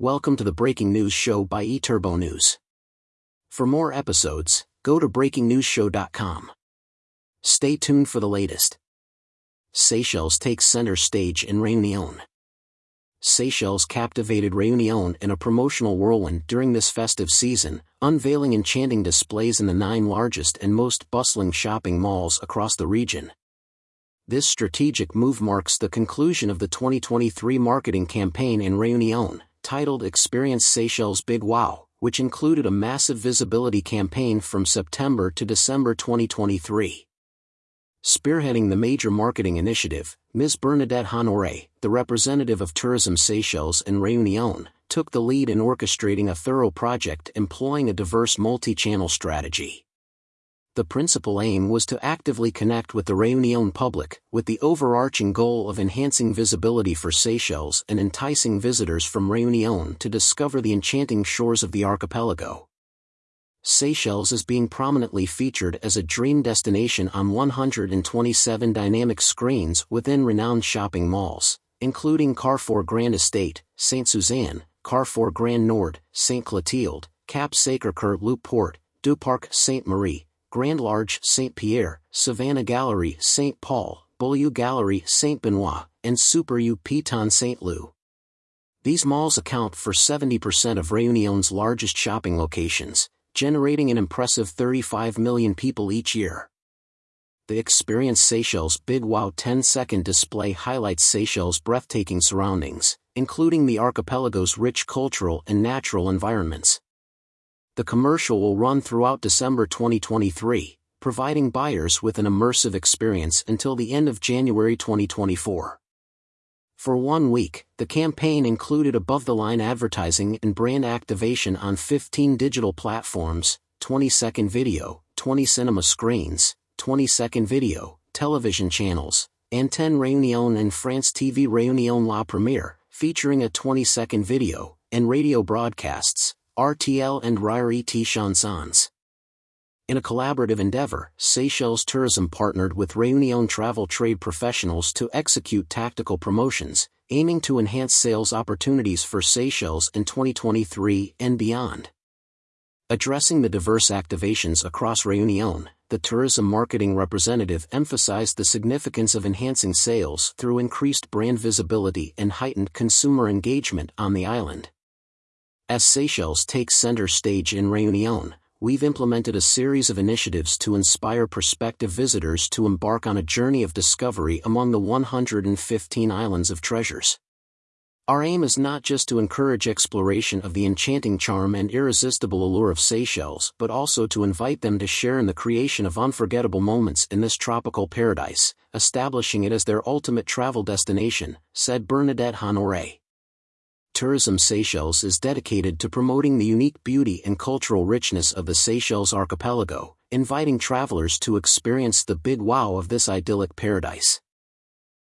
Welcome to the Breaking News Show by eTurbo News. For more episodes, go to breakingnewsshow.com. Stay tuned for the latest. Seychelles takes center stage in Réunion. Seychelles captivated Réunion in a promotional whirlwind during this festive season, unveiling enchanting displays in the nine largest and most bustling shopping malls across the region. This strategic move marks the conclusion of the 2023 marketing campaign in Réunion, titled Experience Seychelles Big Wow, which included a massive visibility campaign from September to December 2023. Spearheading the major marketing initiative, Ms. Bernadette Honoré, the representative of Tourism Seychelles in Réunion, took the lead in orchestrating a thorough project employing a diverse multi-channel strategy. The principal aim was to actively connect with the Réunion public, with the overarching goal of enhancing visibility for Seychelles and enticing visitors from Réunion to discover the enchanting shores of the archipelago. Seychelles is being prominently featured as a dream destination on 127 dynamic screens within renowned shopping malls, including Carrefour Grand Estate, Saint Suzanne, Carrefour Grand Nord, Saint Clotilde, Cap Sacré-Cœur Loop Port, Du Parc Sainte Marie, Grand Large Saint Pierre, Savanna Gallery Saint Paul, Beaulieu Gallery Saint Benoit, and Super U Piton Saint Leu. These malls account for 70% of Réunion's largest shopping locations, generating an impressive 35 million people each year. The Experience Seychelles Big Wow 10-second display highlights Seychelles' breathtaking surroundings, including the archipelago's rich cultural and natural environments. The commercial will run throughout December 2023, providing buyers with an immersive experience until the end of January 2024. For one week, the campaign included above-the-line advertising and brand activation on 15 digital platforms, 20-second video, 20 cinema screens, 20-second video, television channels, Antenne Réunion and France TV Réunion La Première, featuring a 20-second video, and radio broadcasts, RTL and Rire et Chansons. In a collaborative endeavor, Seychelles Tourism partnered with Réunion travel trade professionals to execute tactical promotions, aiming to enhance sales opportunities for Seychelles in 2023 and beyond. Addressing the diverse activations across Réunion, the tourism marketing representative emphasized the significance of enhancing sales through increased brand visibility and heightened consumer engagement on the island. As Seychelles takes center stage in Réunion, we've implemented a series of initiatives to inspire prospective visitors to embark on a journey of discovery among the 115 islands of treasures. Our aim is not just to encourage exploration of the enchanting charm and irresistible allure of Seychelles, but also to invite them to share in the creation of unforgettable moments in this tropical paradise, establishing it as their ultimate travel destination, said Bernadette Honoré. Tourism Seychelles is dedicated to promoting the unique beauty and cultural richness of the Seychelles archipelago, inviting travelers to experience the big wow of this idyllic paradise.